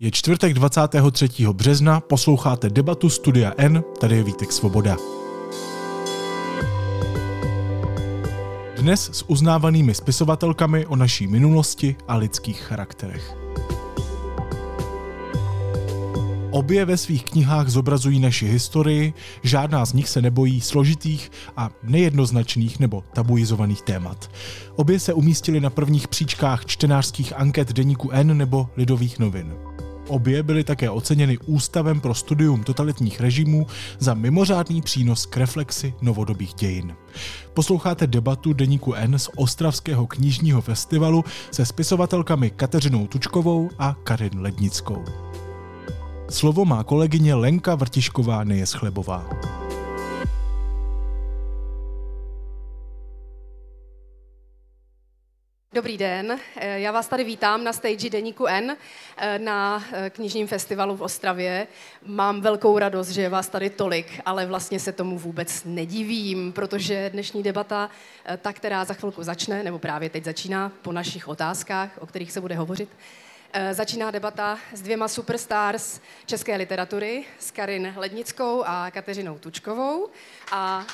Je čtvrtek 23. března, posloucháte debatu Studia N, tady je Vítek Svoboda. Dnes s uznávanými spisovatelkami o naší minulosti a lidských charakterech. Obě ve svých knihách zobrazují naši historii, žádná z nich se nebojí složitých a nejednoznačných nebo tabuizovaných témat. Obě se umístily na prvních příčkách čtenářských anket deníku N nebo Lidových novin. Obě byly také oceněny Ústavem pro studium totalitních režimů za mimořádný přínos k reflexi novodobých dějin. Posloucháte debatu deníku N z Ostravského knižního festivalu se spisovatelkami Kateřinou Tučkovou a Karin Lednickou. Slovo má kolegyně Lenka Vrtišková Nejeschlebová. Dobrý den, eh, já vás tady vítám na stage Deníku N eh, na eh, knižním festivalu v Ostravě. Mám velkou radost, že je vás tady tolik, ale vlastně se tomu vůbec nedivím, protože dnešní debata, ta, která za chvilku začne, nebo právě teď začíná po našich otázkách, o kterých se bude hovořit, začíná debata s dvěma superstars české literatury, s Karin Lednickou a Kateřinou Tučkovou. A...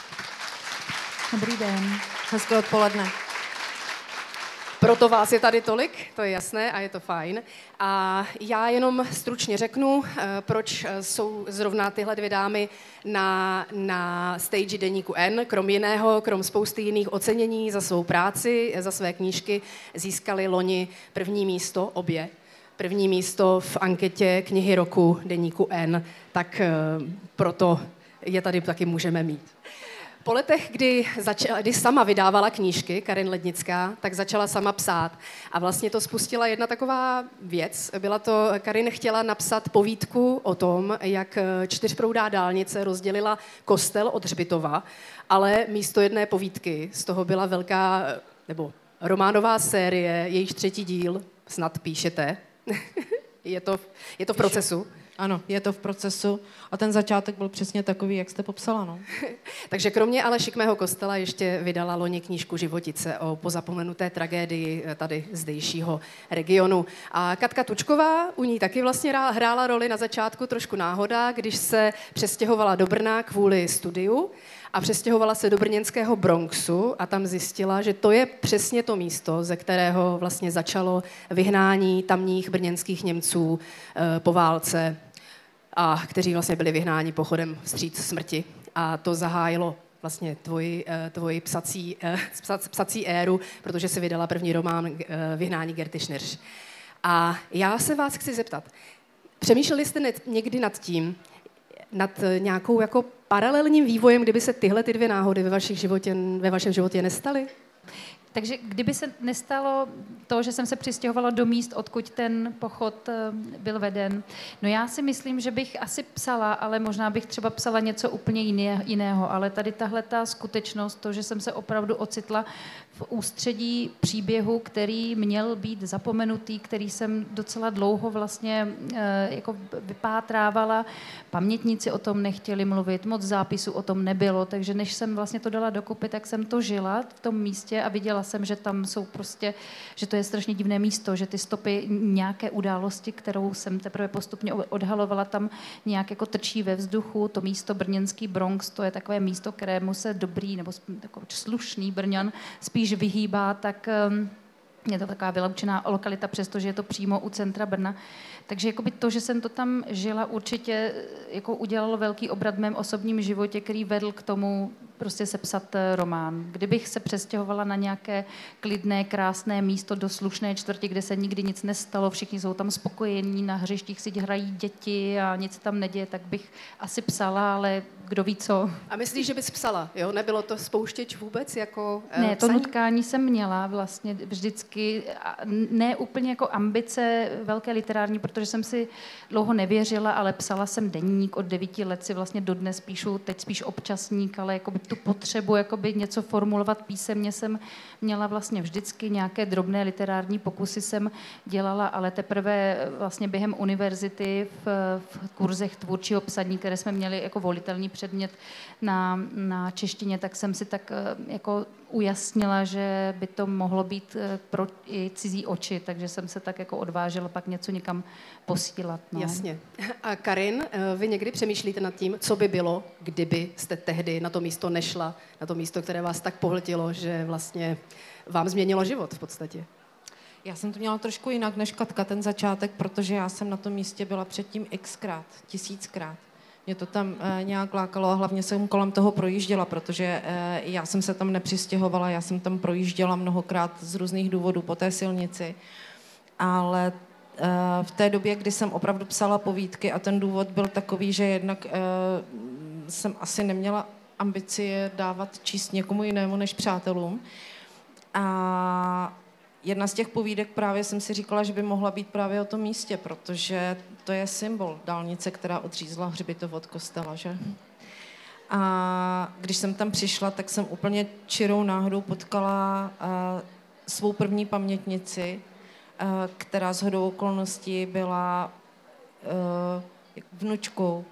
Dobrý den, hezké odpoledne. Proto vás je tady tolik, to je jasné a je to fajn. A já jenom stručně řeknu, eh, proč eh, jsou zrovna tyhle dvě dámy na, na stage deníku N. Krom jiného, krom spousty jiných ocenění za svou práci, za své knížky, získali loni první místo obě. První místo v anketě knihy roku deníku N, tak eh, proto je tady taky můžeme mít. Po letech, kdy, začala, kdy sama vydávala knížky, Karin Lednická, tak začala sama psát. A vlastně to spustila jedna taková věc. Byla to, Karin chtěla napsat povídku o tom, jak čtyřproudá dálnice rozdělila kostel od Hřbitova, ale místo jedné povídky z toho byla velká, nebo románová série, jejíž třetí díl snad píšete. je, to, je to v procesu. Ano, je to v procesu a ten začátek byl přesně takový, jak jste popsala. No. Takže kromě ale šikmého kostela ještě vydala loni knížku Životice o pozapomenuté tragédii eh, tady zdejšího regionu. A Katka Tučková u ní taky vlastně hrála roli na začátku trošku náhoda, když se přestěhovala do Brna kvůli studiu a přestěhovala se do brněnského Bronxu a tam zjistila, že to je přesně to místo, ze kterého vlastně začalo vyhnání tamních brněnských Němců eh, po válce a kteří vlastně byli vyhnáni pochodem vstříc smrti. A to zahájilo vlastně tvoji, eh, tvoji psací, eh, psací éru, protože si vydala první román Vyhnání Gerty Schnirsch. A já se vás chci zeptat, přemýšleli jste někdy nad tím, nad nějakou jako paralelním vývojem, kdyby se tyhle ty dvě náhody ve, vašich životě, ve vašem životě nestaly? Takže kdyby se nestalo to, že jsem se přistěhovala do míst, odkud ten pochod eh, byl veden, no já si myslím, že bych asi psala, ale možná bych třeba psala něco úplně jiného, ale tady tahle ta skutečnost, to, že jsem se opravdu ocitla v ústředí příběhu, který měl být zapomenutý, který jsem docela dlouho vlastně e, jako vypátrávala. Pamětníci o tom nechtěli mluvit, moc zápisů o tom nebylo, takže než jsem vlastně to dala dokupy, tak jsem to žila v tom místě a viděla jsem, že tam jsou prostě, že to je strašně divné místo, že ty stopy nějaké události, kterou jsem teprve postupně odhalovala, tam nějak jako trčí ve vzduchu. To místo Brněnský Bronx, to je takové místo, kterému se dobrý nebo takový slušný Brňan spíš vyhýbá, tak ehm, je to taková vyloučená lokalita, přestože je to přímo u centra Brna. Takže to, že jsem to tam žila, určitě eh, jako udělalo velký obrat v mém osobním životě, který vedl k tomu prostě sepsat eh, román. Kdybych se přestěhovala na nějaké klidné, krásné místo do slušné čtvrti, kde se nikdy nic nestalo, všichni jsou tam spokojení, na hřištích si hrají děti a nic tam neděje, tak bych asi psala, ale kdo ví co. A myslíš, že bys psala, jo? Nebylo to spouštěč vůbec jako uh, Ne, to psaní? nutkání jsem měla vlastně vždycky, ne úplně jako ambice velké literární, protože jsem si dlouho nevěřila, ale psala jsem denník od devíti let si vlastně dodnes píšu, teď spíš občasník, ale jako tu potřebu jakoby něco formulovat písemně jsem měla vlastně vždycky, nějaké drobné literární pokusy jsem dělala, ale teprve vlastně během univerzity v, v kurzech tvůrčího psaní, které jsme měli jako volitelný předmět na, na češtině, tak jsem si tak eh, jako ujasnila, že by to mohlo být eh, pro i cizí oči, takže jsem se tak jako odvážila pak něco někam posílat. No. Jasně. A Karin, eh, vy někdy přemýšlíte nad tím, co by bylo, kdyby jste tehdy na to místo nešla, na to místo, které vás tak pohltilo, že vlastně vám změnilo život v podstatě? Já jsem to měla trošku jinak než Katka ten začátek, protože já jsem na tom místě byla předtím xkrát, tisíckrát. Mě to tam e, nějak lákalo a hlavně jsem kolem toho projížděla, protože e, já jsem se tam nepřistěhovala, já jsem tam projížděla mnohokrát z různých důvodů po té silnici, ale e, v té době, kdy jsem opravdu psala povídky a ten důvod byl takový, že jednak jsem asi neměla ambici dávat číst někomu jinému než přátelům. A jedna z těch povídek právě jsem si říkala, že by mohla být právě o tom místě, protože to je symbol dálnice, která odřízla hřbitov od kostela, že? A když jsem tam přišla, tak jsem úplně čirou náhodou potkala uh, svou první pamětnici, uh, která z hodou okolností byla uh, vnučkou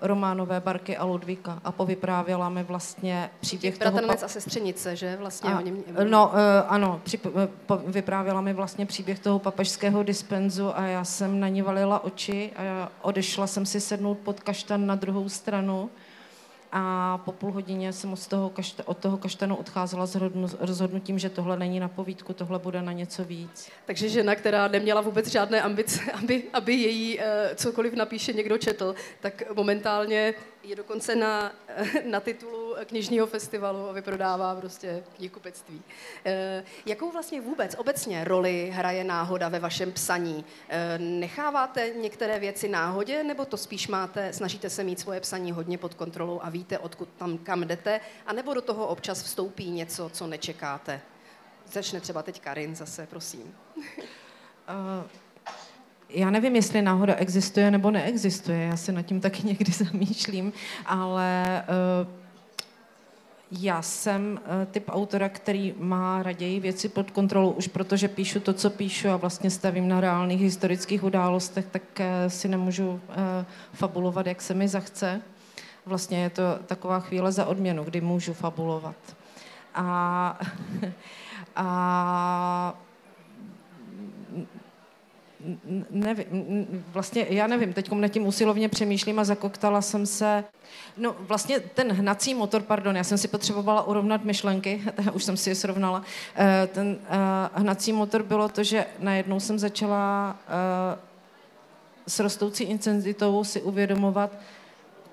Románové, Barky a Ludvíka a povyprávěla mi vlastně příběh toho... Bratranec a sestřenice, že? Vlastně a, oni... No, uh, ano, při, uh, vyprávěla mi vlastně příběh toho papežského dispenzu a já jsem na ní valila oči a odešla jsem si sednout pod kaštan na druhou stranu a po půl hodině jsem od toho, kašta, od toho kaštanu odcházela s rozhodnutím, že tohle není na povídku, tohle bude na něco víc. Takže žena, která neměla vůbec žádné ambice, aby, aby její uh, cokoliv napíše někdo četl, tak momentálně je dokonce na, na titulu knižního festivalu a vyprodává prostě knihkupectví. E, jakou vlastně vůbec obecně roli hraje náhoda ve vašem psaní? E, necháváte některé věci náhodě, nebo to spíš máte, snažíte se mít svoje psaní hodně pod kontrolou a víte, odkud tam kam jdete, anebo do toho občas vstoupí něco, co nečekáte? Začne třeba teď Karin zase, prosím. Uh já nevím, jestli náhoda existuje nebo neexistuje, já se nad tím taky někdy zamýšlím, ale uh, já jsem uh, typ autora, který má raději věci pod kontrolou, už protože píšu to, co píšu a vlastně stavím na reálných historických událostech, tak uh, si nemůžu fabulovat, jak se mi zachce. Vlastně je to taková chvíle za odměnu, kdy můžu fabulovat. A, a nevím, vlastně já nevím, teď nad tím usilovně přemýšlím a zakoktala jsem se. No vlastně ten hnací motor, pardon, já jsem si potřebovala urovnat myšlenky, už jsem si je srovnala. Eh, ten eh, hnací motor bylo to, že najednou jsem začala eh, s rostoucí intenzitou si uvědomovat,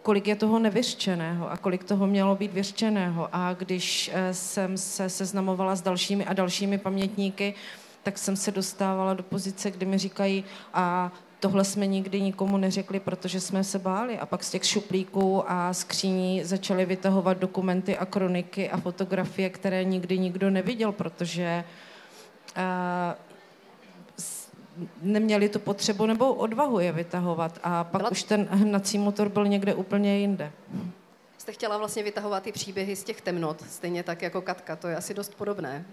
kolik je toho nevyřčeného a kolik toho mělo být vyřčeného. A když jsem se seznamovala s dalšími a dalšími pamětníky, tak jsem se dostávala do pozice, kdy mi říkají, a tohle jsme nikdy nikomu neřekli, protože jsme se báli. A pak z těch šuplíků a skříní začali vytahovat dokumenty a kroniky a fotografie, které nikdy nikdo neviděl, protože uh, neměli tu potřebu nebo odvahu je vytahovat. A pak Byla... už ten hnací motor byl někde úplně jinde. Jste chtěla vlastně vytahovat ty příběhy z těch temnot, stejně tak jako Katka, to je asi dost podobné.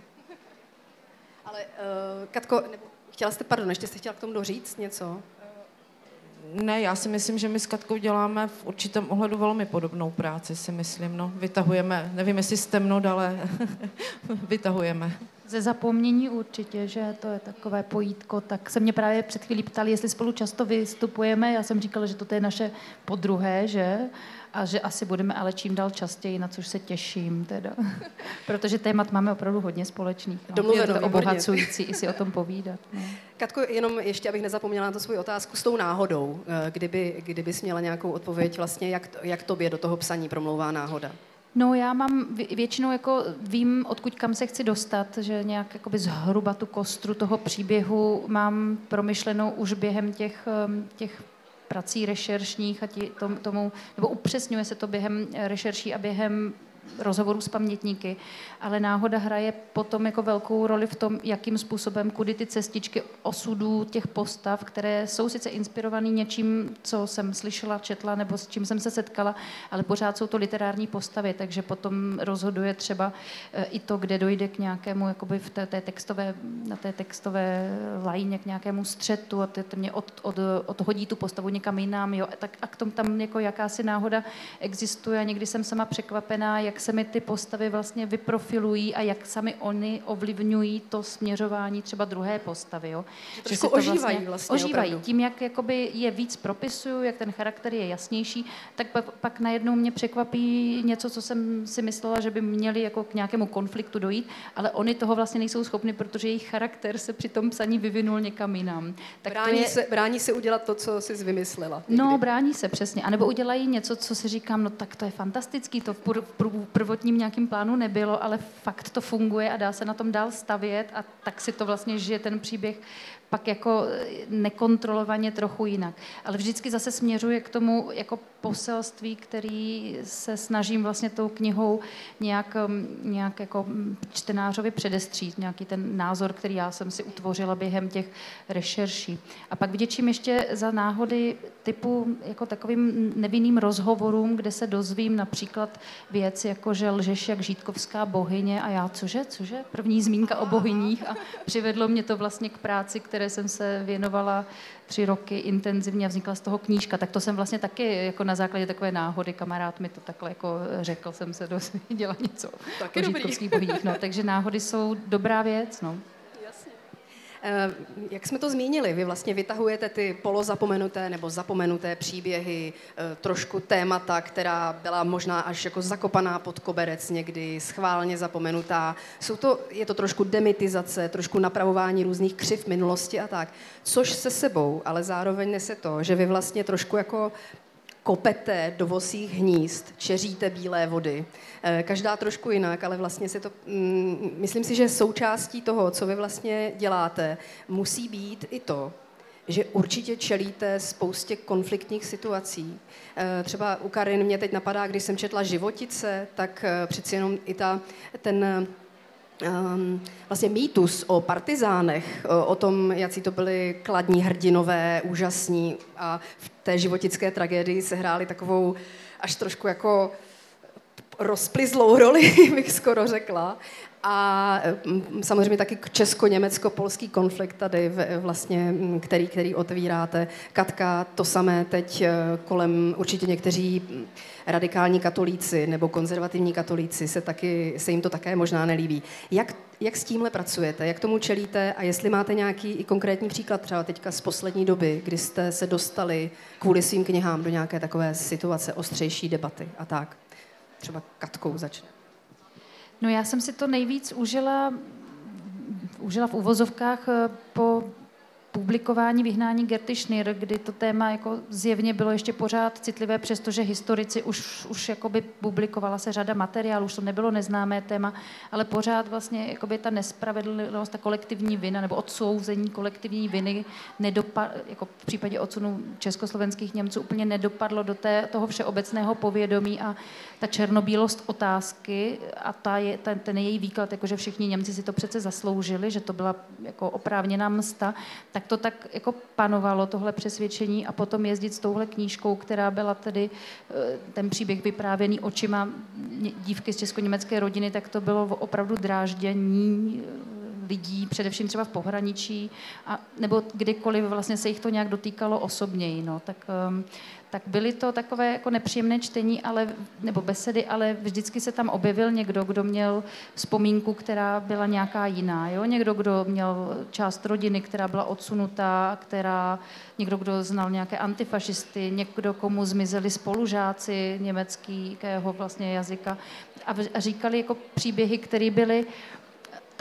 Uh, Katko, nebo, chtěla jste, pardon, ještě jste chtěla k tomu doříct něco? Ne, já si myslím, že my s Katkou děláme v určitém ohledu velmi podobnou práci, si myslím. No. Vytahujeme, nevím, jestli s temnot, ale vytahujeme. Ze zapomnění určitě, že to je takové pojítko. Tak se mě právě před chvílí ptali, jestli spolu často vystupujeme. Já jsem říkala, že to je naše podruhé, že? a že asi budeme ale čím dál častěji, na což se těším teda. Protože témat máme opravdu hodně společných. No. Domluveno, je to obohacující i si o tom povídat. No. Katko, jenom ještě, abych nezapomněla na to svou otázku s tou náhodou. Eh, kdyby, kdyby měla nějakou odpověď, vlastně jak, jak tobě do toho psaní promlouvá náhoda? No já mám většinou jako vím, odkud kam se chci dostat, že nějak jakoby zhruba tu kostru toho příběhu mám promyšlenou už během těch, ehm, těch prací rešeršních a tí, tom, tomu, nebo upřesňuje se to během rešerší a během rozhovorů s pamětníky, ale náhoda hraje potom jako velkou roli v tom, jakým způsobem, kudy ty cestičky osudů těch postav, které jsou sice inspirované něčím, co jsem slyšela, četla nebo s čím jsem se setkala, ale pořád jsou to literární postavy, takže potom rozhoduje třeba eh, i to, kde dojde k nějakému, jakoby v té, té textové, na té textové lajně k nějakému střetu a to mě od, od, odhodí tu postavu někam jinam, jo, tak a k tomu tam jako jakási náhoda existuje a někdy jsem sama překvapená, jak se mi ty postavy vlastně vyprofilují a jak sami oni ovlivňují to směřování třeba druhé postavy. Jo. Že, že se to vlastně ožívají vlastně Ožívají. opravdu. Tím, jak jakoby je víc propisuju, jak ten charakter je jasnější, tak pak, pak najednou mě překvapí něco, co jsem si myslela, že by měli jako k nějakému konfliktu dojít, ale oni toho vlastně nejsou schopni, protože jejich charakter se při tom psaní vyvinul někam jinam. Tak brání, je, se, brání se udělat to, co jsi vymyslela. No, někdy. brání se přesně. A nebo udělají něco, co si říkám, no tak to je fantastický, to v pr- pr- prvotním nějakým plánu nebylo, ale fakt to funguje a dá se na tom dál stavět a tak si to vlastně žije ten příběh pak jako eh, nekontrolovaně trochu jinak. Ale vždycky zase směřuje k tomu jako poselství, který se snažím vlastně tou knihou nějak, mm, nějak jako mm, čtenářovi předestřít, nějaký ten názor, který já jsem si utvořila během těch rešerší. A pak vděčím ještě za náhody typu jako takovým nevinným rozhovorům, kde se dozvím například věc, jako že lžeš jak žítkovská bohyně a já cože, cože? První zmínka o bohyních a přivedlo mě to vlastně k práci, které jsem se věnovala tři roky intenzivně a vznikla z toho knížka. Tak to jsem vlastně taky jako na základě takové náhody, kamarád mi to takhle jako řekl, jsem se dozvěděla něco Taky o dobrý. žítkovských bohyních. No, takže náhody jsou dobrá věc. No. Eh, Jak jsme to zmínili, vy vlastně vytahujete ty polozapomenuté nebo zapomenuté příběhy, eh, trošku témata, která byla možná až jako zakopaná pod koberec někdy, schválně zapomenutá. Jsou to, je to trošku demitizace, trošku napravování různých křiv minulosti a tak. Což se sebou, ale zároveň nese to, že vy vlastně trošku jako kopete do vosích hnízd, čeříte bílé vody. Eh, Každá trošku jinak, ale vlastně se to, mm, myslím si, že součástí toho, co vy vlastně děláte, musí být i to, že určitě čelíte spoustě konfliktních situací. Eh, Třeba u Karin mě teď napadá, když jsem četla Životice, tak eh, přeci jenom i ta, ten vlastně mýtus o partizánech, o, o tom, jaký to byli kladní hrdinové, úžasní a v té životické tragédii se hráli takovou až trošku jako rozplizlou roli, bych skoro řekla. A mm, samozřejmě taky česko-německo-polský konflikt tady vlastně, mm, který, který otvíráte. Katka, to samé teď eh, kolem určitě někteří mm, radikální katolíci nebo konzervativní katolíci se, taky, se jim to také možná nelíbí. Jak, jak s tímhle pracujete? Jak tomu čelíte? A jestli máte nějaký i konkrétní příklad třeba teďka z poslední doby, kdy jste se dostali kvůli svým knihám do nějaké takové situace, ostřejší debaty a tak? Třeba Katkou začne. No já jsem si to nejvíc užila, užila v uvozovkách eh, po publikování vyhnání Gerty Schnir, kdy to téma jako zjevně bylo ještě pořád citlivé, přestože historici už, už jakoby publikovala se řada materiálů, už to nebylo neznámé téma, ale pořád vlastně jakoby ta nespravedlnost, ta kolektivní vina nebo odsouzení kolektivní viny nedopa, jako v případě odsunu československých Němců úplně nedopadlo do té, toho všeobecného povědomí a ta černobílost otázky a ta je, ten, ten její výklad, jako že všichni Němci si to přece zasloužili, že to byla jako oprávněná msta, tak to tak jako panovalo tohle přesvědčení a potom jezdit s touhle knížkou, která byla tedy eh, ten příběh vyprávěný očima dívky z česko-německé rodiny, tak to bylo opravdu dráždění eh, lidí, především třeba v pohraničí, a, nebo kdykoliv vlastně se jich to nějak dotýkalo osobněji. No. Tak, um, tak byly to takové jako nepříjemné čtení, ale, nebo besedy, ale vždycky se tam objevil někdo, kdo měl vzpomínku, která byla nějaká jiná. Jo? Někdo, kdo měl část rodiny, která byla odsunutá, která, někdo, kdo znal nějaké antifašisty, někdo, komu zmizeli spolužáci německého vlastně jazyka a, a říkali jako příběhy, které byly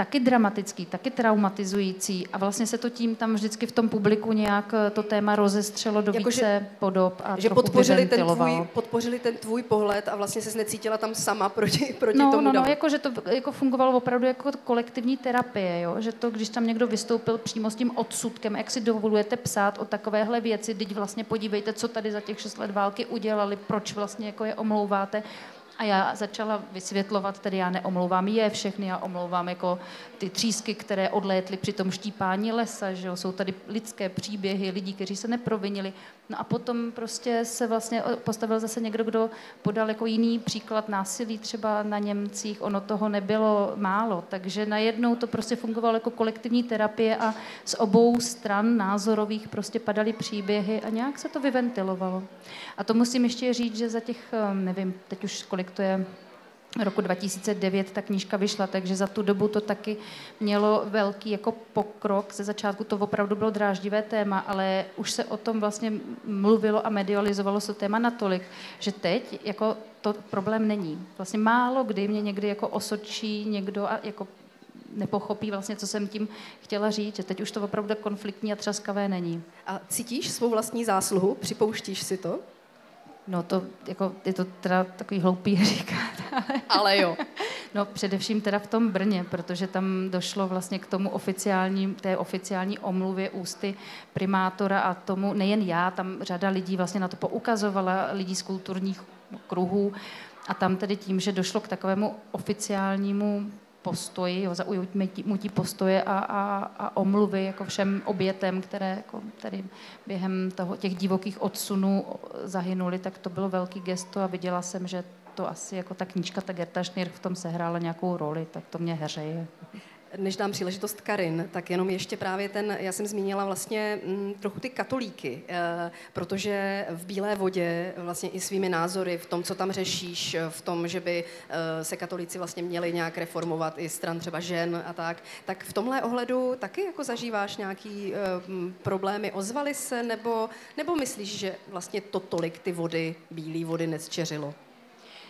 taky dramatický, taky traumatizující a vlastně se to tím tam vždycky v tom publiku nějak eh, to téma rozestřelo do Jako, více podob a že podpořili ten, tvůj, podpořili ten tvůj pohled a vlastně se necítila tam sama proti, proti No, tomu no, no, jako, že to jako fungovalo opravdu jako kolektivní terapie, jo? že to, když tam někdo vystoupil přímo s tím odsudkem, jak si dovolujete psát o takovéhle věci, teď vlastně podívejte, co tady za těch šest let války udělali, proč vlastně jako je omlouváte. A já začala vysvětlovat, tedy já neomlouvám je všechny, já omlouvám jako ty třísky, které odlétly při tom štípání lesa, že jo? jsou tady lidské příběhy lidí, kteří se neprovinili. No a potom prostě se vlastně postavil zase někdo, kdo podal jako jiný příklad násilí třeba na Němcích, ono toho nebylo málo, takže najednou to prostě fungovalo jako kolektivní terapie a z obou stran názorových prostě padaly příběhy a nějak se to vyventilovalo. A to musím ještě říct, že za těch, nevím, teď už kolik to je, roku 2009 ta knížka vyšla, takže za tu dobu to taky mělo velký jako pokrok. Ze začátku to opravdu bylo dráždivé téma, ale už se o tom vlastně mluvilo a medializovalo se téma natolik, že teď jako to problém není. Vlastně málo kdy mě někdy jako osočí někdo a jako nepochopí vlastně, co jsem tím chtěla říct, že teď už to opravdu konfliktní a třaskavé není. A cítíš svou vlastní zásluhu? Připouštíš si to? No to, jako, je to teda takový hloupý říkat. Ale, ale jo. No především teda v tom Brně, protože tam došlo vlastně k tomu oficiální, té oficiální omluvě ústy primátora a tomu, nejen já, tam řada lidí vlastně na to poukazovala, lidí z kulturních kruhů, a tam tedy tím, že došlo k takovému oficiálnímu postoji, jo, zaujmutí postoje a, a, a omluvy jako všem obětem, které jako tady během toho, těch divokých odsunů zahynuli, tak to bylo velký gesto a viděla jsem, že to asi jako ta knížka, ta Gerta Schnir v tom sehrála nějakou roli, tak to mě heřeje než dám příležitost Karin, tak jenom ještě právě ten, já jsem zmínila vlastně m, mm, trochu ty katolíky, e, protože v Bílé vodě vlastně i svými názory v tom, co tam řešíš, v tom, že by e, se katolíci vlastně měli nějak reformovat i stran třeba žen a tak, tak v tomhle ohledu taky jako zažíváš nějaký e, problémy, ozvali se, nebo, nebo myslíš, že vlastně to tolik ty vody, bílé vody nezčeřilo?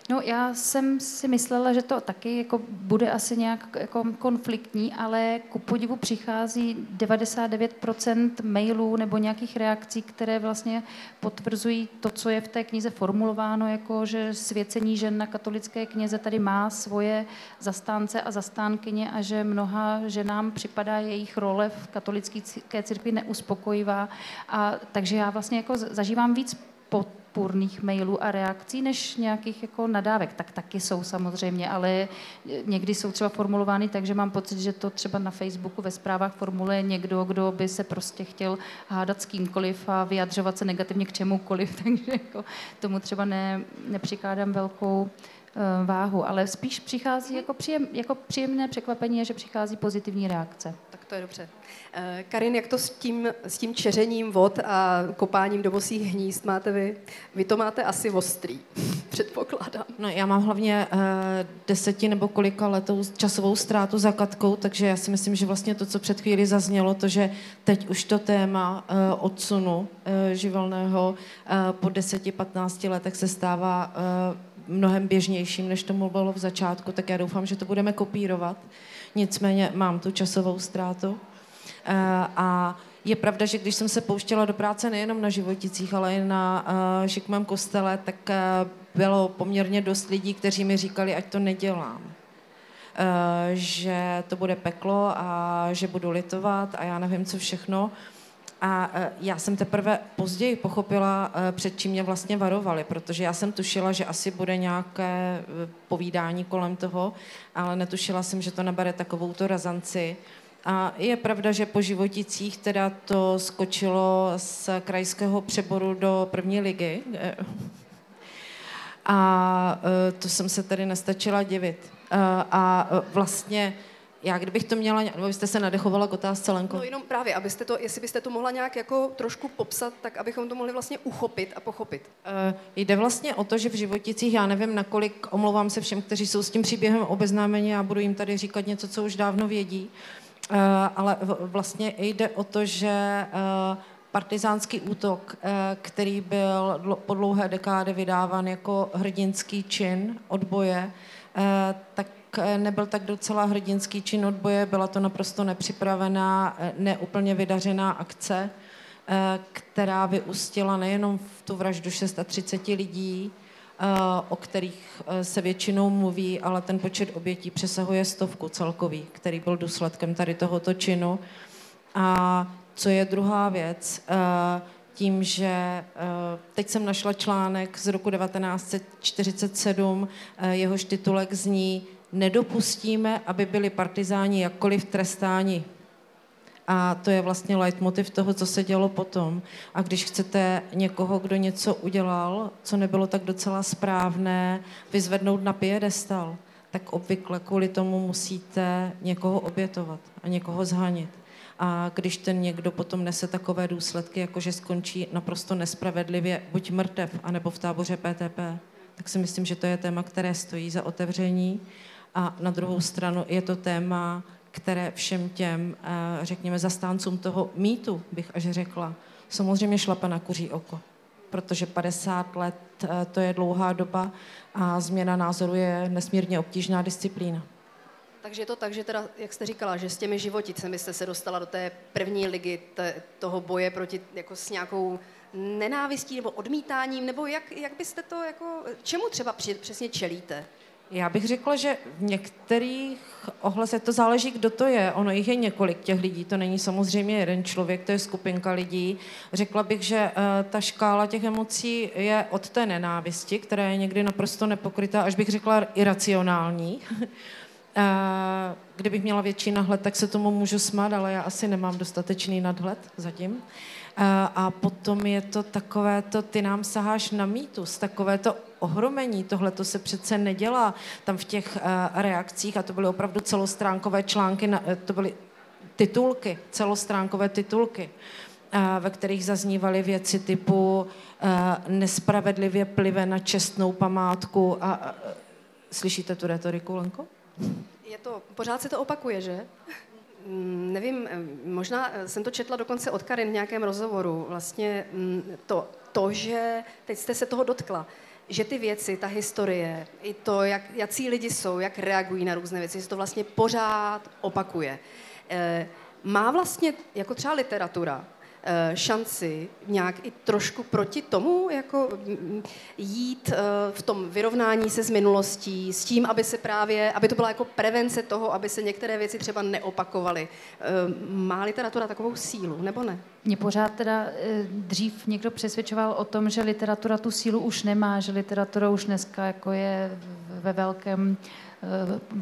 No já jsem si myslela, že to taky jako bude asi nějak jako konfliktní, ale ku podivu přichází 99% mailů nebo nějakých reakcí, které vlastně potvrzují to, co je v té knize formulováno, jako že svěcení žen na katolické kněze tady má svoje zastánce a zastánkyně a že mnoha ženám připadá jejich role v katolické církvi neuspokojivá. A, takže já vlastně jako zažívám víc pod podpůrných mailů a reakcí, než nějakých jako nadávek. Tak taky jsou samozřejmě, ale někdy jsou třeba formulovány tak, že mám pocit, že to třeba na Facebooku ve zprávách formuluje někdo, kdo by se prostě chtěl hádat s kýmkoliv a vyjadřovat se negativně k čemukoliv, takže jako tomu třeba ne, nepřikládám velkou váhu, ale spíš přichází jako, příjem, jako příjemné překvapení, že přichází pozitivní reakce. Tak to je dobře. Eh, Karin, jak to s tím, s tím čeřením vod a kopáním do bosých hnízd máte vy? Vy to máte asi ostrý, předpokládám. No já mám hlavně uh, deseti nebo kolika letou časovou ztrátu za katkou, takže já si myslím, že vlastně to, co před chvíli zaznělo, to, že teď už to téma uh, odsunu uh, živelného uh, po 10-15 letech se stává uh, mnohem běžnějším, než to bylo v začátku, tak já doufám, že to budeme kopírovat. Nicméně mám tu časovou ztrátu. Eh, a je pravda, že když jsem se pouštěla do práce nejenom na životicích, ale i na šikmém kostele, tak uh, bylo poměrně dost lidí, kteří mi říkali, ať to nedělám. Že to bude peklo a že budu litovat a já nevím, co všechno. A uh, já jsem teprve později pochopila, uh, před čím mě vlastně varovali, protože já jsem tušila, že asi bude nějaké povídání kolem toho, ale netušila jsem, že to nabere takovou to razanci. A je pravda, že po životicích teda to skočilo z krajského přeboru do první ligy. A e, to jsem se tady nestačila divit. E, a e, vlastně já kdybych to měla, nebo byste se nadechovala k otázce, Lenko? No jenom právě, abyste to, jestli byste to mohla nějak jako trošku popsat, tak abychom to mohli vlastně uchopit a pochopit. Uh, jde vlastně o to, že v životicích, já nevím, nakolik, omlouvám se všem, kteří jsou s tím příběhem obeznámeni a budu jim tady říkat něco, co už dávno vědí, Eh, ale vlastně jde o to, že eh, partizánský útok, který byl po dlouhé dekády vydáván jako hrdinský čin odboje, tak nebyl tak docela hrdinský čin odboje, byla to naprosto nepřipravená, neúplně vydařená akce, která vyústila nejenom v tu vraždu 630 lidí, o kterých se většinou mluví, ale ten počet obětí přesahuje stovku celkový, který byl důsledkem tady tohoto činu. A co je druhá věc, tím, že eh, teď jsem našla článek z roku 1947, eh, jehož titulek zní Nedopustíme, aby byli partizáni jakkoliv trestáni. A to je vlastně leitmotiv toho, co se dělo potom. A když chcete někoho, kdo něco udělal, co nebylo tak docela správné, vyzvednout na piedestal, tak obvykle kvůli tomu musíte někoho obětovat a někoho zhanit. A když ten někdo potom nese takové důsledky, jako že skončí naprosto nespravedlivě buď mrtev, anebo v táboře PTP, tak si myslím, že to je téma, které stojí za otevření. A na druhou stranu je to téma, které všem těm, eh, řekněme, zastáncům toho mýtu, bych až řekla, samozřejmě šlape na kuří oko. Protože 50 let eh, to je dlouhá doba a změna názoru je nesmírně obtížná disciplína. Takže je to tak, že teda, jak jste říkala, že s těmi životicemi jste se dostala do té první ligy te, toho boje proti jako s nějakou nenávistí nebo odmítáním, nebo jak, jak byste to jako, čemu třeba při, přesně čelíte? Já bych řekla, že v některých ohlasech to záleží, kdo to je. Ono jich je několik těch lidí, to není samozřejmě jeden člověk, to je skupinka lidí. Řekla bych, že uh, ta škála těch emocí je od té nenávisti, která je někdy naprosto nepokrytá, až bych řekla iracionální. Uh, kdybych měla větší nadhled, tak se tomu můžu smát, ale já asi nemám dostatečný nadhled zatím. Uh, a potom je to takové to, ty nám saháš na mýtus, takové to ohromení, tohle to se přece nedělá tam v těch uh, reakcích a to byly opravdu celostránkové články, na, to byly titulky, celostránkové titulky, ve kterých zaznívaly věci typu nespravedlivě plive na čestnou památku a slyšíte tu retoriku, Lenko? Je to, pořád se to opakuje, že? Mm, nevím, eh, možná eh, jsem to četla dokonce od Karin v nějakém rozhovoru. Vlastně mm, to, to, že teď jste se toho dotkla, že ty věci, ta historie, i to, jak, jaký lidi jsou, jak reagují na různé věci, se to vlastně pořád opakuje. E, má vlastně, jako třeba literatura, Eh, šanci nějak i trošku proti tomu jako mm, jít eh, v tom vyrovnání se s minulostí, s tím, aby se právě, aby to byla jako prevence toho, aby se některé věci třeba neopakovaly. Eh, má literatura takovou sílu, nebo ne? Mě pořád teda dřív někdo přesvědčoval o tom, že literatura tu sílu už nemá, že literatura už dneska jako je ve velkém Eh,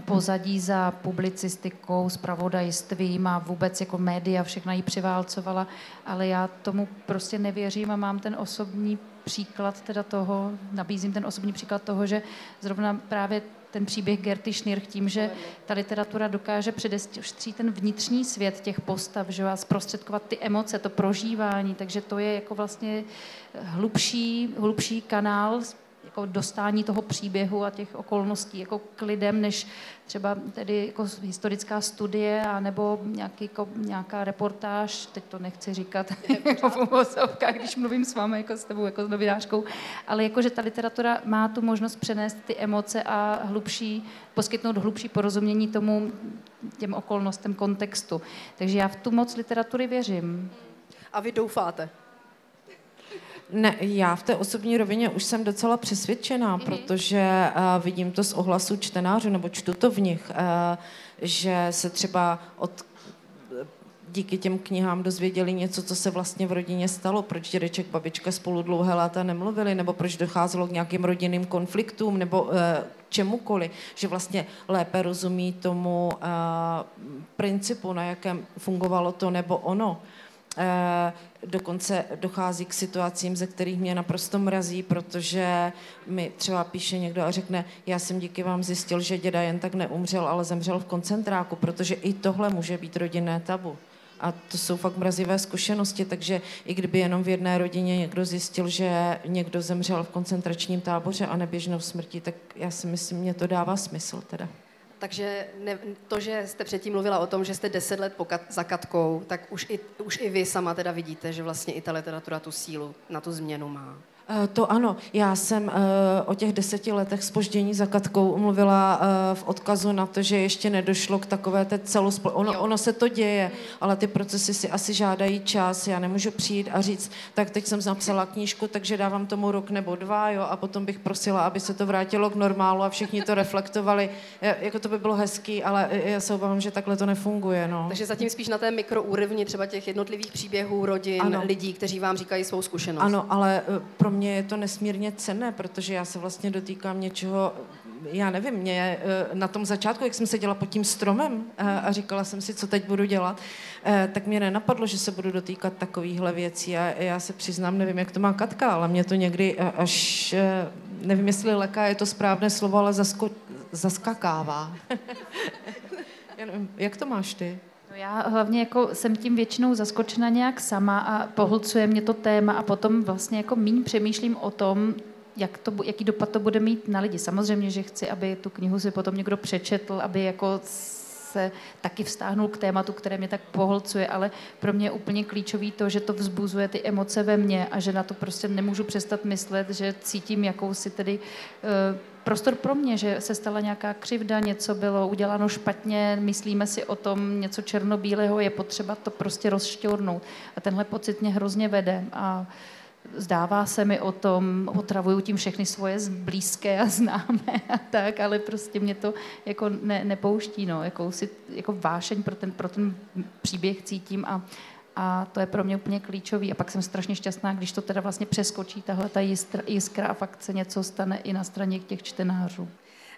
pozadí za publicistikou, spravodajstvím a vůbec jako média všechna ji přiválcovala, ale já tomu prostě nevěřím a mám ten osobní příklad teda toho, nabízím ten osobní příklad toho, že zrovna právě ten příběh Gerty Schnirch tím, že ta literatura dokáže předestřít ten vnitřní svět těch postav, že vás zprostředkovat ty emoce, to prožívání, takže to je jako vlastně hlubší, hlubší kanál jako dostání toho příběhu a těch okolností jako k lidem, než třeba tedy jako historická studie a nebo nějaký, jako, nějaká reportáž, teď to nechci říkat jako v když mluvím s vámi jako s tebou, jako s novinářkou, ale jako, že ta literatura má tu možnost přenést ty emoce a hlubší, poskytnout hlubší porozumění tomu, těm okolnostem, kontextu. Takže já v tu moc literatury věřím. A vy doufáte? Ne, já v té osobní rovině už jsem docela přesvědčená, mm-hmm. protože uh, vidím to z ohlasu čtenářů, nebo čtu to v nich, uh, že se třeba od díky těm knihám dozvěděli něco, co se vlastně v rodině stalo, proč dědeček, babička spolu dlouhé léta nemluvili, nebo proč docházelo k nějakým rodinným konfliktům, nebo uh, čemukoliv, že vlastně lépe rozumí tomu uh, principu, na jakém fungovalo to nebo ono. Eh, dokonce dochází k situacím, ze kterých mě naprosto mrazí, protože mi třeba píše někdo a řekne, já jsem díky vám zjistil, že děda jen tak neumřel, ale zemřel v koncentráku, protože i tohle může být rodinné tabu. A to jsou fakt mrazivé zkušenosti, takže i kdyby jenom v jedné rodině někdo zjistil, že někdo zemřel v koncentračním táboře a neběžnou smrti, tak já si myslím, mě to dává smysl teda. Takže ne, to, že jste předtím mluvila o tom, že jste deset let kat, za Katkou, tak už i, už i vy sama teda vidíte, že vlastně i ta literatura tu sílu na tu změnu má. Eh, to ano. Já jsem uh, o těch deseti letech spoždění za Katkou mluvila uh, v odkazu na to, že ještě nedošlo k takové té celospol... Ono, ono se to děje, ale ty procesy si asi žádají čas. Já nemůžu přijít a říct, tak teď jsem napsala knížku, takže dávám tomu rok nebo dva, jo, a potom bych prosila, aby se to vrátilo k normálu a všichni to reflektovali. Já, jako to by bylo hezký, ale já se obávám, že takhle to nefunguje. No. Takže zatím spíš na té mikroúrovni třeba těch jednotlivých příběhů rodin, ano. lidí, kteří vám říkají svou zkušenost. Ano, ale pro mě je to nesmírně cenné, protože já se vlastně dotýkám něčeho, já nevím, mě eh, na tom začátku, jak jsem seděla pod tím stromem eh, a říkala jsem si, co teď budu dělat, eh, tak mě nenapadlo, že se budu dotýkat takovýchhle věcí a já se přiznám, nevím, jak to má Katka, ale mě to někdy až, nevím, jestli leká je to správné slovo, ale zasko, zaskakává. já nevím, jak to máš ty? Já hlavně jako jsem tím většinou zaskočena nějak sama a pohlcuje mě to téma a potom vlastně jako míň přemýšlím o tom, jak to, jaký dopad to bude mít na lidi. Samozřejmě, že chci, aby tu knihu si potom někdo přečetl, aby jako se taky vztáhnul k tématu, které mě tak pohlcuje, ale pro mě je úplně klíčový to, že to vzbuzuje ty emoce ve mně a že na to prostě nemůžu přestat myslet, že cítím jakousi tedy uh, prostor pro mě, že se stala nějaká křivda, něco bylo uděláno špatně, myslíme si o tom něco černobílého, je potřeba to prostě rozšťournout. A tenhle pocit mě hrozně vede. A zdává se mi o tom, otravuju tím všechny svoje blízké a známé a tak, ale prostě mě to jako ne, nepouští, no, jakousi, jako vášeň pro ten, pro ten příběh cítím a, a to je pro mě úplně klíčový. A pak jsem strašně šťastná, když to teda vlastně přeskočí tahle ta jiskra, a fakt se něco stane i na straně těch čtenářů.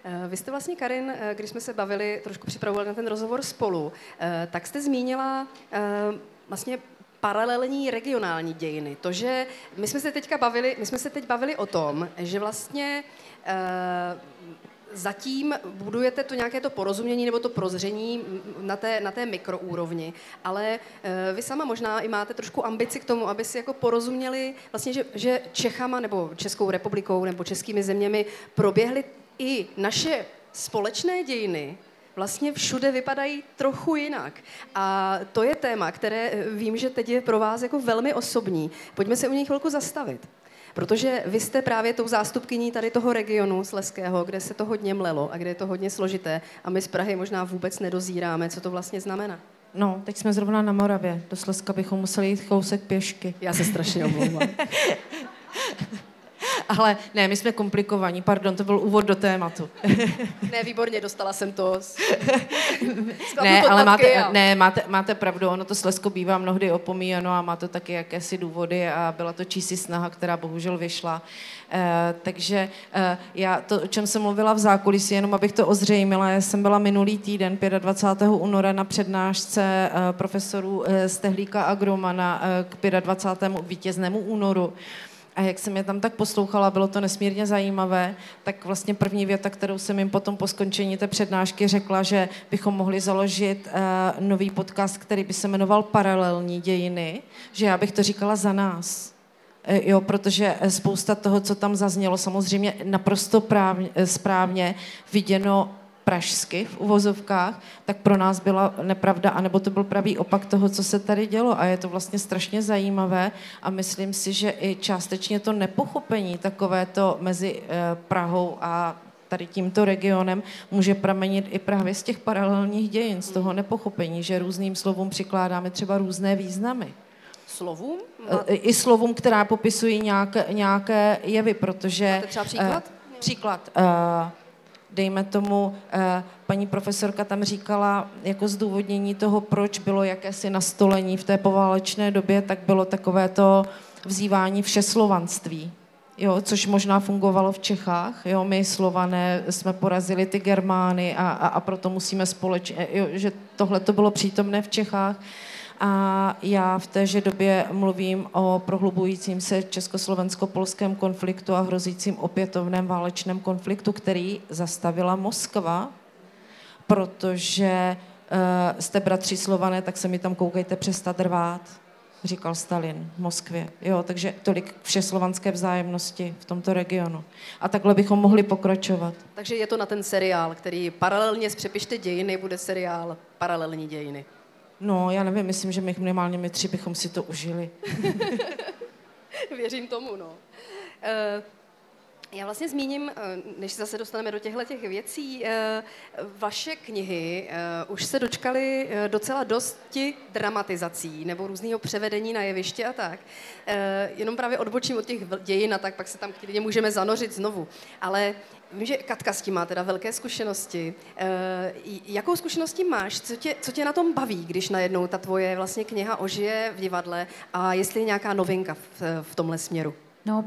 Eh, vy jste vlastně, Karin, eh, když jsme se bavili, trošku připravovali na ten rozhovor spolu, eh, tak jste zmínila vlastně paralelní regionální dějiny. To, že my jsme se teďka bavili, my jsme se teď bavili o tom, že vlastně zatím budujete to nějaké to porozumění nebo to prozření na té, na té mikroúrovni, ale e, vy sama možná i máte trošku ambici k tomu, aby si jako porozuměli vlastně, že, že Čechama nebo Českou republikou nebo českými zeměmi proběhly i naše společné dějiny, vlastně všude vypadají trochu jinak. A to je téma, které e, vím, že teď je pro vás jako velmi osobní. Pojďme se u něj chvilku zastavit. Protože vy jste právě tou zástupkyní tady toho regionu Sleského, kde se to hodně mlelo a kde je to hodně složité a my z Prahy možná vůbec nedozíráme, co to vlastně znamená. No, teď jsme zrovna na Moravě. Do Slezska bychom museli jít kousek pěšky. Já se strašně omlouvám. Ale ne, my jsme komplikovaní, pardon, to byl úvod do tématu. ne, výborně, dostala jsem to. Z... ne, ale máte, a... ne, máte, máte pravdu, ono to Slesko bývá mnohdy opomíjeno a má to taky jakési důvody a byla to čísi snaha, která bohužel vyšla. Eh, takže eh, já to, o čem jsem mluvila v zákulisí, jenom abych to ozřejmila, já jsem byla minulý týden 25. února na přednášce eh, profesorů eh, Stehlíka a Gromana eh, k 25. vítěznému únoru. A jak jsem je tam tak poslouchala, bylo to nesmírně zajímavé, tak vlastně první věta, kterou jsem jim potom po skončení té přednášky řekla, že bychom mohli založit uh, nový podcast, který by se jmenoval Paralelní dějiny, že já bych to říkala za nás. E, jo, protože spousta toho, co tam zaznělo, samozřejmě naprosto právně, správně viděno pražsky v uvozovkách, tak pro nás byla nepravda, anebo to byl pravý opak toho, co se tady dělo. A je to vlastně strašně zajímavé a myslím si, že i částečně to nepochopení takové to mezi eh, Prahou a tady tímto regionem může pramenit i právě z těch paralelních dějin, z toho nepochopení, že různým slovům přikládáme třeba různé významy. Slovům? Eh, I slovům, která popisují nějaké, nějaké jevy, protože... Máte třeba příklad? Uh, příklad. Uh, dejme tomu, eh, paní profesorka tam říkala jako zdůvodnění toho, proč bylo jakési nastolení v té poválečné době, tak bylo takové to vzývání všeslovanství. Jo, což možná fungovalo v Čechách. Jo, my Slované jsme porazili ty Germány a, a, a proto musíme společně, jo, že tohle to bylo přítomné v Čechách. A já v téže době mluvím o prohlubujícím se československo-polském konfliktu a hrozícím opětovném válečném konfliktu, který zastavila Moskva, protože uh, jste bratři Slované, tak se mi tam koukejte přestat rvát, říkal Stalin v Moskvě. Jo, takže tolik všeslovanské vzájemnosti v tomto regionu. A takhle bychom mohli pokračovat. Takže je to na ten seriál, který paralelně s Přepište dějiny bude seriál Paralelní dějiny. No, já nevím, myslím, že my minimálně my tři bychom si to užili. Věřím tomu, no. Uh, já vlastně zmíním, eh, než zase dostaneme do těchto těch věcí, eh, vaše knihy eh, už se dočkaly docela dosti dramatizací nebo různého převedení na jeviště a tak. Jenom právě odbočím od těch dějin a tak, pak se tam klidně můžeme zanořit znovu. Ale vím, že Katka s tím má teda velké zkušenosti. Jakou zkušenosti máš? Co tě, co tě na tom baví, když najednou ta tvoje vlastně kniha ožije v divadle a jestli je nějaká novinka v, v tomhle směru? No,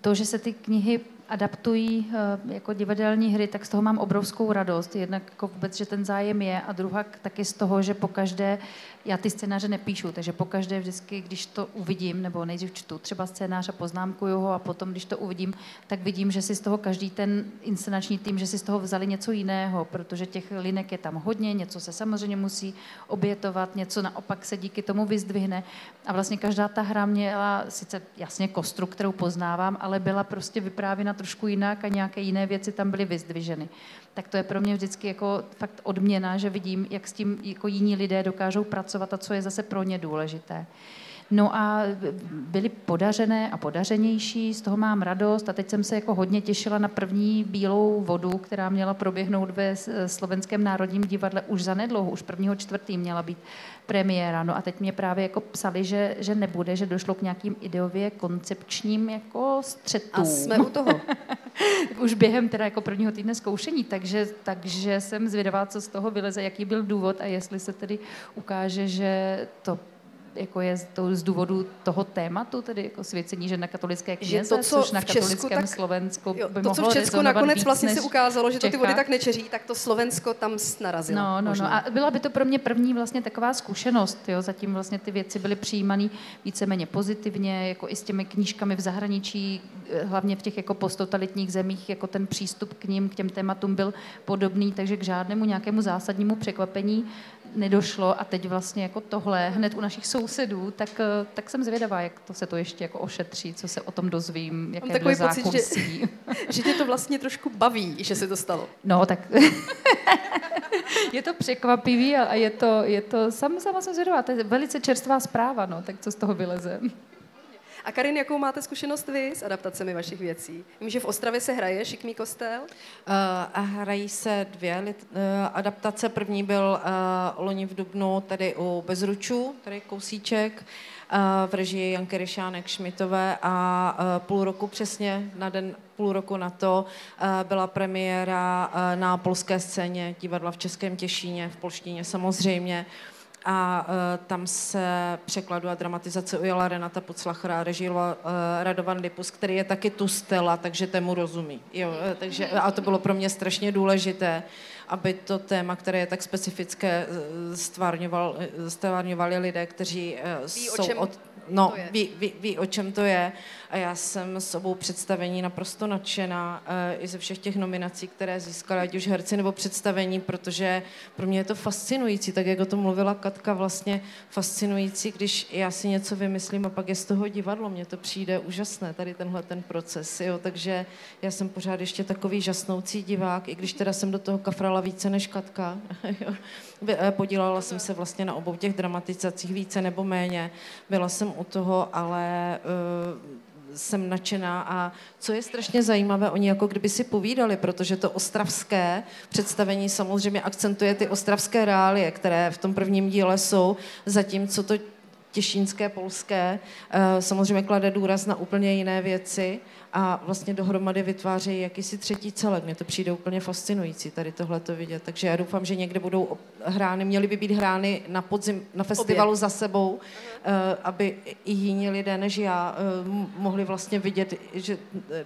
to, že se ty knihy adaptují eh, jako divadelní hry, tak z toho mám obrovskou radost. Jednak jako vůbec, že ten zájem je a druhá taky z toho, že po každé, já ty scénáře nepíšu, takže po každé vždycky, když to uvidím, nebo nejdřív čtu třeba scénář a poznámkuju ho a potom, když to uvidím, tak vidím, že si z toho každý ten inscenační tým, že si z toho vzali něco jiného, protože těch linek je tam hodně, něco se samozřejmě musí obětovat, něco naopak se díky tomu vyzdvihne. A vlastně každá ta hra měla sice jasně kostru, kterou poznávám, ale byla prostě vyprávěna trošku jinak a nějaké jiné věci tam byly vyzdviženy. Tak to je pro mě vždycky jako fakt odměna, že vidím, jak s tím jako jiní lidé dokážou pracovat a co je zase pro ně důležité. No a byly podařené a podařenější, z toho mám radost a teď jsem se jako hodně těšila na první bílou vodu, která měla proběhnout ve Slovenském národním divadle už za nedlouho, už prvního čtvrtý měla být premiéra. No a teď mě právě jako psali, že, že nebude, že došlo k nějakým ideově koncepčním jako střetům. A jsme u toho. už během teda jako prvního týdne zkoušení, takže, takže jsem zvědavá, co z toho vyleze, jaký byl důvod a jestli se tedy ukáže, že to jako je to z důvodu toho tématu, tedy jako svěcení žen na katolické kněze, to, co což na Česku, katolickém tak, Slovensku jo, by To, co v Česku nakonec vlastně se ukázalo, že to ty vody tak nečeří, tak to Slovensko tam narazilo. No, no, no. A byla by to pro mě první vlastně taková zkušenost. Jo. Zatím vlastně ty věci byly přijímané víceméně pozitivně, jako i s těmi knížkami v zahraničí, eh, hlavně v těch jako posttotalitních zemích, jako ten přístup k ním, k těm tématům byl podobný, takže k žádnému nějakému zásadnímu překvapení nedošlo a teď vlastně jako tohle hned u našich sousedů, tak, eh, tak jsem zvědavá, jak to se to ještě jako ošetří, co se o tom dozvím, jaké Mám takový pocit, že, že tě to vlastně trošku baví, že se to stalo. No, tak je to překvapivý a je to, je to sam, sama jsem zvědavá, to je velice čerstvá zpráva, no, tak co z toho vyleze. A Karin, jakou máte zkušenost vy s adaptacemi vašich věcí? Vím, že v Ostravě se hraje Šikmý kostel. Uh, a hrají se dvě uh, adaptace. První byl uh, loni v Dubnu tady u Bezručů, tady kousíček v režii Janky Ryšánek Šmitové a půl roku přesně, na den půl roku na to byla premiéra na polské scéně divadla v Českém Těšíně, v polštině samozřejmě a uh, tam se překladu a dramatizace ujala Renata Poclachra a režíroval uh, Radovan Lipus, který je taky tu stela, takže tému rozumí. Jo, uh, takže, a to bylo pro mě strašně důležité, aby to téma, které je tak specifické, stvárňovali lidé, kteří uh, jsou od No, ví, ví, ví, o čem to je. A já jsem s obou představení naprosto nadšená uh, i ze všech těch nominací, které získala, ať už herci nebo představení, protože pro mě je to fascinující, tak jak o tom mluvila Katka, vlastně fascinující, když já si něco vymyslím a pak je z toho divadlo. Mně to přijde úžasné, tady tenhle ten proces. Jo? Takže já jsem pořád ještě takový žasnoucí divák, i když teda jsem do toho kafrala více než Katka. Eh, podílela jsem se vlastně na obou těch dramatizacích více nebo méně. Byla jsem u toho, ale uh, jsem nadšená a co je strašně zajímavé, oni jako kdyby si povídali, protože to ostravské představení samozřejmě akcentuje ty ostravské reálie, které v tom prvním díle jsou, zatímco to těšínské, polské uh, samozřejmě klade důraz na úplně jiné věci a vlastně dohromady vytvářejí jakýsi třetí celek. Mně to přijde úplně fascinující tady tohle to vidět. Takže já doufám, že někde budou hrány, měly by být hrány na podzim, na festivalu Obě. za sebou, uh, aby i jiní lidé než já uh, mohli vlastně vidět, že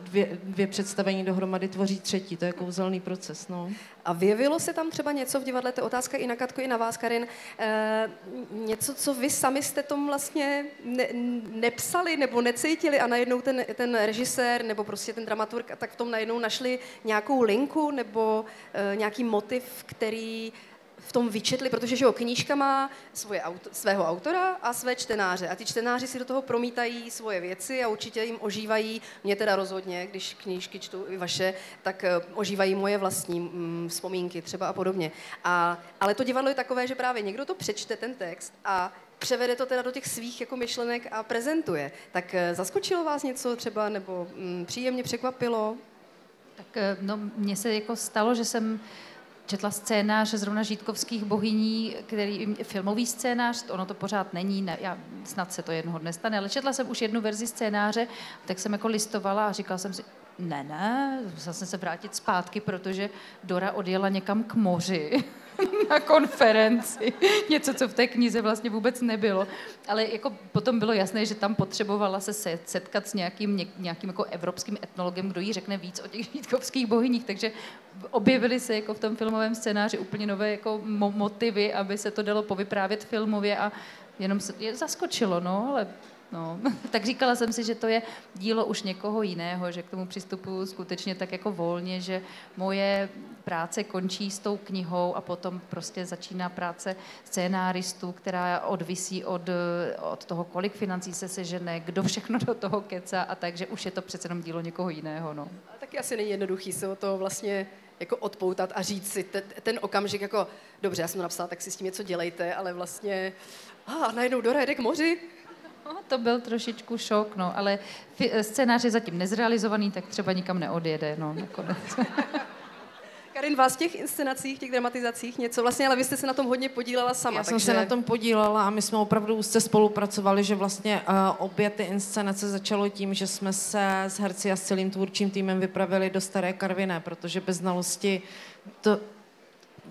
dvě, dvě představení dohromady tvoří třetí. To je kouzelný proces. No. A vyjevilo se tam třeba něco v divadle, to je otázka i na Katku, i na vás, Karin, e, něco, co vy sami jste tomu vlastně ne, nepsali nebo necítili a najednou ten, ten režisér nebo prostě ten dramaturg tak v tom najednou našli nějakou linku nebo e, nějaký motiv, který v tom vyčetli, protože že jo, knížka má svoje auto, svého autora a své čtenáře a ty čtenáři si do toho promítají svoje věci a určitě jim ožívají, mě teda rozhodně, když knížky čtu i vaše, tak uh, ožívají moje vlastní mm, vzpomínky třeba a podobně. A, ale to divadlo je takové, že právě někdo to přečte, ten text a převede to teda do těch svých jako myšlenek a prezentuje. Tak eh, zaskočilo vás něco třeba, nebo mm, příjemně překvapilo? Tak eh, no, mně se jako stalo, že jsem četla scénář zrovna Žítkovských bohyní, který filmový scénář, ono to pořád není, ne, já, snad se to jednoho dne stane, ale četla jsem už jednu verzi scénáře, tak jsem jako listovala a říkala jsem si, ne, ne, musela jsem se vrátit zpátky, protože Dora odjela někam k moři na konferenci. Něco, co v té knize vlastně vůbec nebylo. Ale jako potom bylo jasné, že tam potřebovala se setkat s nějakým, nějakým jako evropským etnologem, kdo jí řekne víc o těch žítkovských bohyních. Takže objevily se jako v tom filmovém scénáři úplně nové jako motivy, aby se to dalo povyprávět filmově a jenom se je zaskočilo, no, ale No, tak říkala jsem si, že to je dílo už někoho jiného, že k tomu přistupuji skutečně tak jako volně, že moje práce končí s tou knihou a potom prostě začíná práce scénáristů, která odvisí od, od toho, kolik financí se sežene, kdo všechno do toho keca a takže už je to přece jenom dílo někoho jiného. No. Ale taky asi není jednoduchý se o to vlastně jako odpoutat a říct si ten, ten okamžik jako, dobře, já jsem to napsala, tak si s tím něco dělejte, ale vlastně, a najednou Dora jede k moři, No, to byl trošičku šok, no, ale scénář je zatím nezrealizovaný, tak třeba nikam neodjede, no, nakonec. Karin, vás v těch inscenacích, těch dramatizacích něco vlastně, ale vy jste se na tom hodně podílela sama. Já takže... jsem se na tom podílela a my jsme opravdu úzce spolupracovali, že vlastně uh, obě ty inscenace začalo tím, že jsme se s herci a s celým tvůrčím týmem vypravili do Staré Karviné, protože bez znalosti to,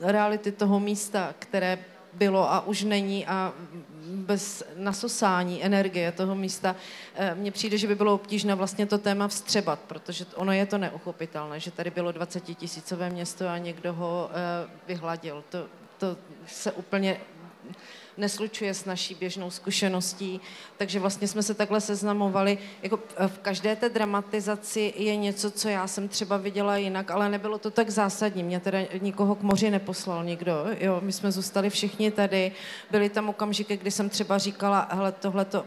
reality toho místa, které bylo a už není a bez nasosání energie toho místa, eh, mně přijde, že by bylo obtížné vlastně to téma vstřebat, protože ono je to neuchopitelné, že tady bylo 20 tisícové město a někdo ho eh, vyhladil. To, to se úplně neslučuje s naší běžnou zkušeností, takže vlastně jsme se takhle seznamovali. Jako v každé té dramatizaci je něco, co já jsem třeba viděla jinak, ale nebylo to tak zásadní. Mě teda nikoho k moři neposlal nikdo. Jo, my jsme zůstali všichni tady. Byly tam okamžiky, kdy jsem třeba říkala, hele, tohle to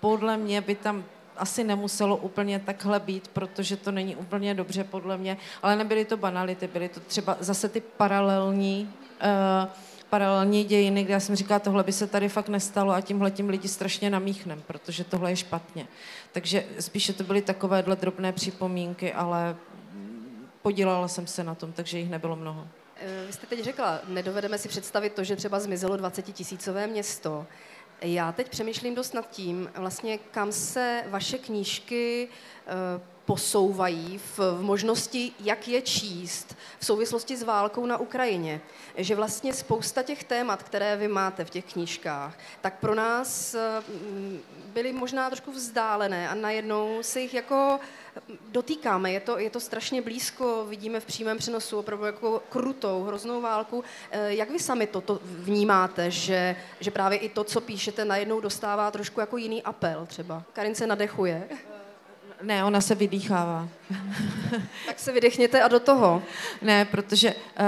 podle mě by tam asi nemuselo úplně takhle být, protože to není úplně dobře podle mě, ale nebyly to banality, byly to třeba zase ty paralelní uh, paralelní dějiny, kde já jsem říkala, tohle by se tady fakt nestalo a tímhle tím lidi strašně namíchnem, protože tohle je špatně. Takže spíše to byly takovéhle drobné připomínky, ale podílela jsem se na tom, takže jich nebylo mnoho. Eh, vy jste teď řekla, nedovedeme si představit to, že třeba zmizelo 20 tisícové město. Já teď přemýšlím dost nad tím, vlastně kam se vaše knížky eh, posouvají v, v možnosti, jak je číst v souvislosti s válkou na Ukrajině. Že vlastně spousta těch témat, které vy máte v těch knížkách, tak pro nás mm, byly možná trošku vzdálené a najednou se jich jako dotýkáme. Je to, je to strašně blízko, vidíme v přímém přenosu opravdu jako krutou, hroznou válku. Eh, jak vy sami toto vnímáte, že, že právě i to, co píšete, najednou dostává trošku jako jiný apel třeba? Karin se nadechuje. Ne, ona se vydýchává. tak se vydechněte a do toho. Ne, protože uh,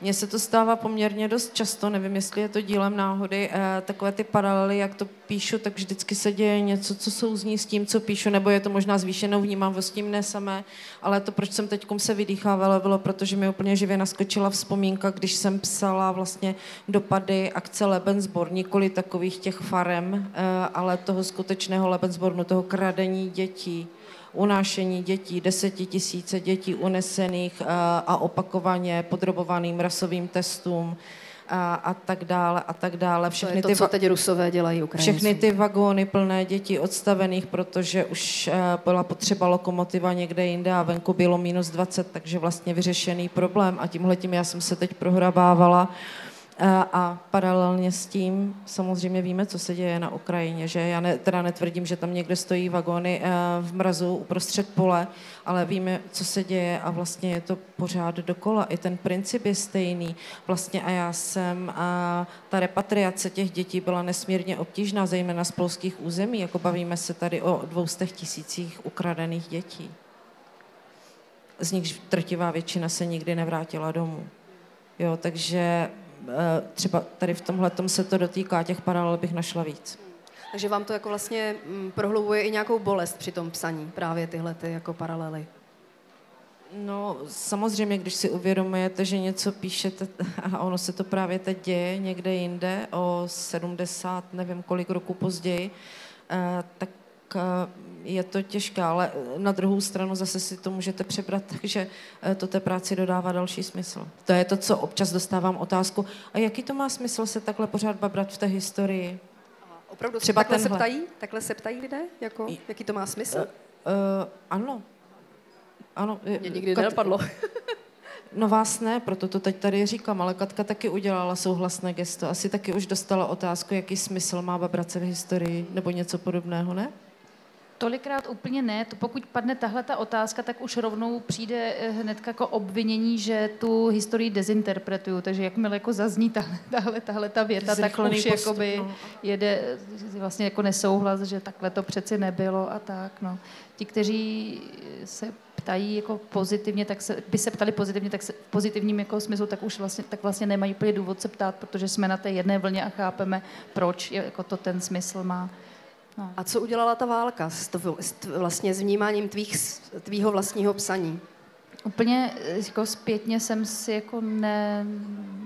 mně se to stává poměrně dost často, nevím, jestli je to dílem náhody, uh, takové ty paralely, jak to píšu, tak vždycky se děje něco, co souzní s tím, co píšu, nebo je to možná zvýšenou vnímavostí mne samé, ale to, proč jsem teď se vydýchávala, bylo, protože mi úplně živě naskočila vzpomínka, když jsem psala vlastně dopady akce Lebensborn, nikoli takových těch farem, uh, ale toho skutečného Lebensbornu, toho kradení dětí, unášení dětí, desetitisíce dětí unesených eh, a opakovaně podrobovaným rasovým testům a, a tak dále a tak dále. Všechny to je to, ty, co teď Rusové dělají Ukrajincům. Všechny ty vagóny plné dětí odstavených, protože už eh, byla potřeba lokomotiva někde jinde a venku bylo minus 20, takže vlastně vyřešený problém a tímhle tím já jsem se teď prohrabávala a paralelně s tím samozřejmě víme, co se děje na Ukrajině, že já ne, teda netvrdím, že tam někde stojí vagony eh, v mrazu uprostřed pole, ale víme, co se děje a vlastně je to pořád dokola. I ten princip je stejný. Vlastně a já jsem, a ta repatriace těch dětí byla nesmírně obtížná, zejména z polských území, jako bavíme se tady o dvoustech tisících ukradených dětí. Z nich drtivá většina se nikdy nevrátila domů. Jo, takže Eh, třeba tady v tomhle se to dotýká, těch paralel bych našla víc. Takže vám to jako vlastně mm, prohlubuje i nějakou bolest při tom psaní, právě tyhle ty jako paralely. No, samozřejmě, když si uvědomujete, že něco píšete a ono se to právě teď děje někde jinde, o 70, nevím kolik roku později, eh, tak eh, je to těžké, ale na druhou stranu zase si to můžete přebrat, takže eh, to té práci dodává další smysl. To je to, co občas dostávám otázku. A jaký to má smysl se takhle pořád babrat v té historii? Opravdu Třeba takhle tenhle. se ptají? Takhle se ptají lidé? Jako, jaký to má smysl? Uh, uh, ano, ano. Mě nikdy Kat... nenapadlo. No vás ne, proto to teď tady říkám, ale Katka taky udělala souhlasné gesto. Asi taky už dostala otázku, jaký smysl má babrace v historii, nebo něco podobného, ne? Tolikrát úplně ne. To pokud padne tahle ta otázka, tak už rovnou přijde eh, hned jako obvinění, že tu historii dezinterpretuju. Takže jakmile jako zazní tahle, tahle, tahle ta věta, tak už jakoby no. jede eh, vlastně jako nesouhlas, že takhle to přeci nebylo a tak. No. Ti, kteří se ptají jako pozitivně, tak se, by se ptali pozitivně, tak se v pozitivním jako smyslu, tak už vlastně, tak vlastně nemají úplně důvod se ptát, protože jsme na té jedné vlně a chápeme, proč jako to ten smysl má. No. A co udělala ta válka s, tv, s tv, vlastně s vnímáním tvých, tvýho vlastního psaní? Úplně jako zpětně jsem si jako ne,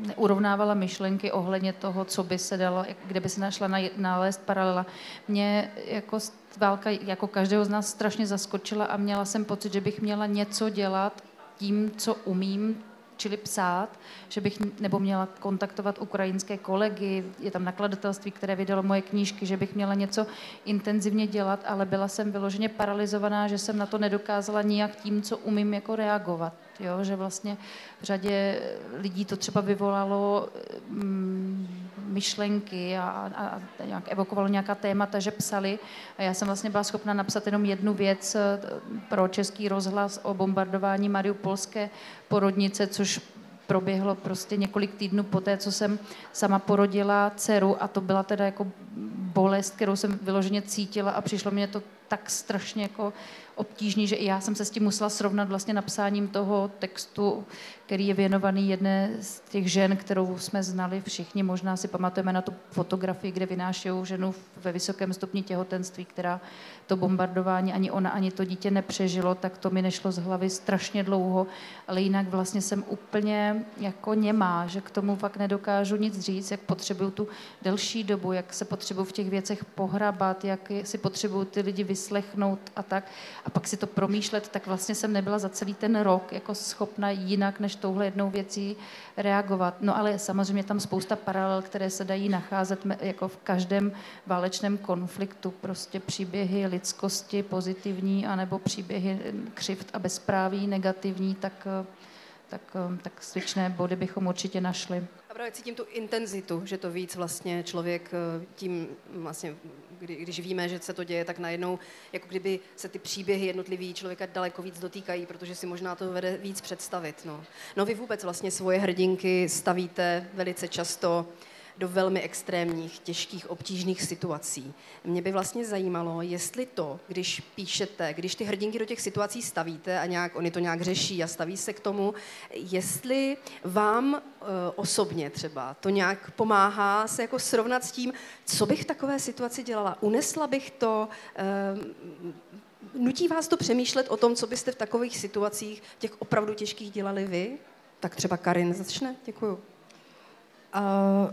neurovnávala myšlenky ohledně toho, co by se dalo, kde by se našla nalézt paralela. Mě jako válka jako každého z nás strašně zaskočila a měla jsem pocit, že bych měla něco dělat tím, co umím, čili psát, že bych nebo měla kontaktovat ukrajinské kolegy, je tam nakladatelství, které vydalo moje knížky, že bych měla něco intenzivně dělat, ale byla jsem vyloženě paralizovaná, že jsem na to nedokázala nijak tím, co umím jako reagovat. Jo? Že vlastně v řadě lidí to třeba vyvolalo mm, myšlenky a, a, nějak evokovalo nějaká témata, že psali. A já jsem vlastně byla schopna napsat jenom jednu věc eh, pro český rozhlas o bombardování Mariupolské porodnice, což proběhlo prostě několik týdnů poté, co jsem sama porodila dceru a to byla teda jako bolest, kterou jsem vyloženě cítila a přišlo mě to tak strašně jako obtížný, že i já jsem se s tím musela srovnat vlastně napsáním toho textu, který je věnovaný jedné z těch žen, kterou jsme znali všichni. Možná si pamatujeme na tu fotografii, kde vynášejí ženu ve vysokém stupni těhotenství, která to bombardování ani ona, ani to dítě nepřežilo, tak to mi nešlo z hlavy strašně dlouho, ale jinak vlastně jsem úplně jako němá, že k tomu fakt nedokážu nic říct, jak potřebuju tu delší dobu, jak se potřebuju v těch věcech pohrabat, jak si potřebuju ty lidi vyslechnout a tak a pak si to promýšlet, tak vlastně jsem nebyla za celý ten rok jako schopna jinak než touhle jednou věcí reagovat. No ale samozřejmě tam spousta paralel, které se dají nacházet jako v každém válečném konfliktu. Prostě příběhy lidskosti pozitivní, anebo příběhy křivt a bezpráví negativní, tak, tak, tak svičné body bychom určitě našli. A právě cítím tu intenzitu, že to víc vlastně člověk eh, tím vlastně kdy, když víme, že se to děje, tak najednou, jako kdyby se ty příběhy jednotlivý člověka daleko víc dotýkají, protože si možná to vede víc představit. No, no vy vůbec vlastně svoje hrdinky stavíte velice často do velmi extrémních, těžkých, obtížných situací. Mě by vlastně zajímalo, jestli to, když píšete, když ty hrdinky do těch situací stavíte a nějak, oni to nějak řeší a staví se k tomu, jestli vám e, osobně třeba to nějak pomáhá se jako srovnat s tím, co bych v takové situaci dělala. Unesla bych to, e, nutí vás to přemýšlet o tom, co byste v takových situacích, těch opravdu těžkých dělali vy? Tak třeba Karin začne. Děkuju.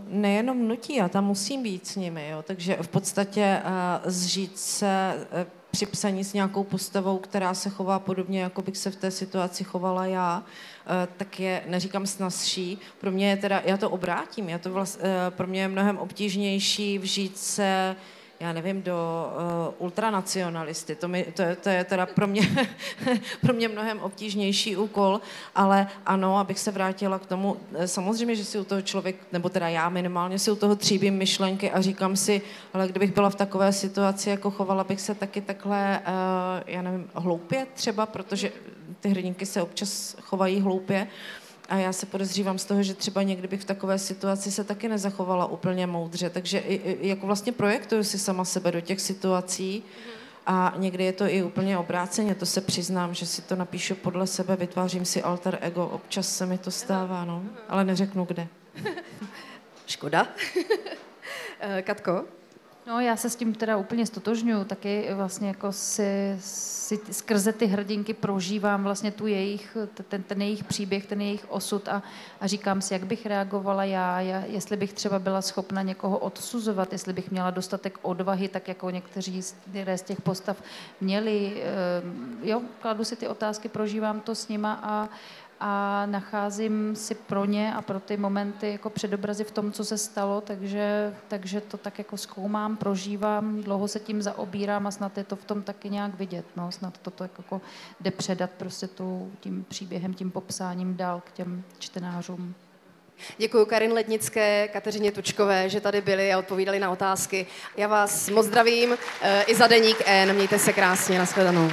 Nejenom nutí, já tam musím být s nimi, jo. takže v podstatě zžít se uh, při psaní s nějakou postavou, která se chová podobně, jako bych se v té situaci chovala já, uh, tak je, neříkám snazší, pro mě je teda, já to obrátím, já to vlast, uh, pro mě je mnohem obtížnější vžít se já nevím, do uh, ultranacionalisty. To, mi, to, je, to je teda pro mě, pro mě mnohem obtížnější úkol, ale ano, abych se vrátila k tomu, eh, samozřejmě, že si u toho člověk, nebo teda já minimálně si u toho tříbím myšlenky a říkám si, ale kdybych byla v takové situaci, jako chovala bych se taky takhle, uh, já nevím, hloupě třeba, protože ty hrdinky se občas chovají hloupě, uh, a já se podezřívám z toho, že třeba někdy bych v takové situaci se taky nezachovala úplně moudře. Takže i, i, jako vlastně projektuju si sama sebe do těch situací a někdy je to i úplně obráceně, to se přiznám, že si to napíšu podle sebe, vytvářím si alter ego, občas se mi to stává, no, ale neřeknu kde. Škoda. Eh, Katko? No, já se s tím teda úplně stotožňuju, taky vlastně jako si, si skrze ty hrdinky prožívám vlastně tu jejich, ten, ten jejich příběh, ten jejich osud a, a říkám si, jak bych reagovala já, já, jestli bych třeba byla schopna někoho odsuzovat, jestli bych měla dostatek odvahy, tak jako někteří z, z těch postav měli. Ehm, jo, kladu si ty otázky, prožívám to s nima a a nacházím si pro ně a pro ty momenty jako předobrazy v tom, co se stalo, takže, takže to tak jako zkoumám, prožívám, dlouho se tím zaobírám a snad je to v tom taky nějak vidět, no, snad to tak jako jde předat prostě tu, tím příběhem, tím popsáním dál k těm čtenářům. Děkuji Karin Lednické, Kateřině Tučkové, že tady byli a odpovídali na otázky. Já vás moc zdravím, eh, i za deník N, mějte se krásně, nashledanou.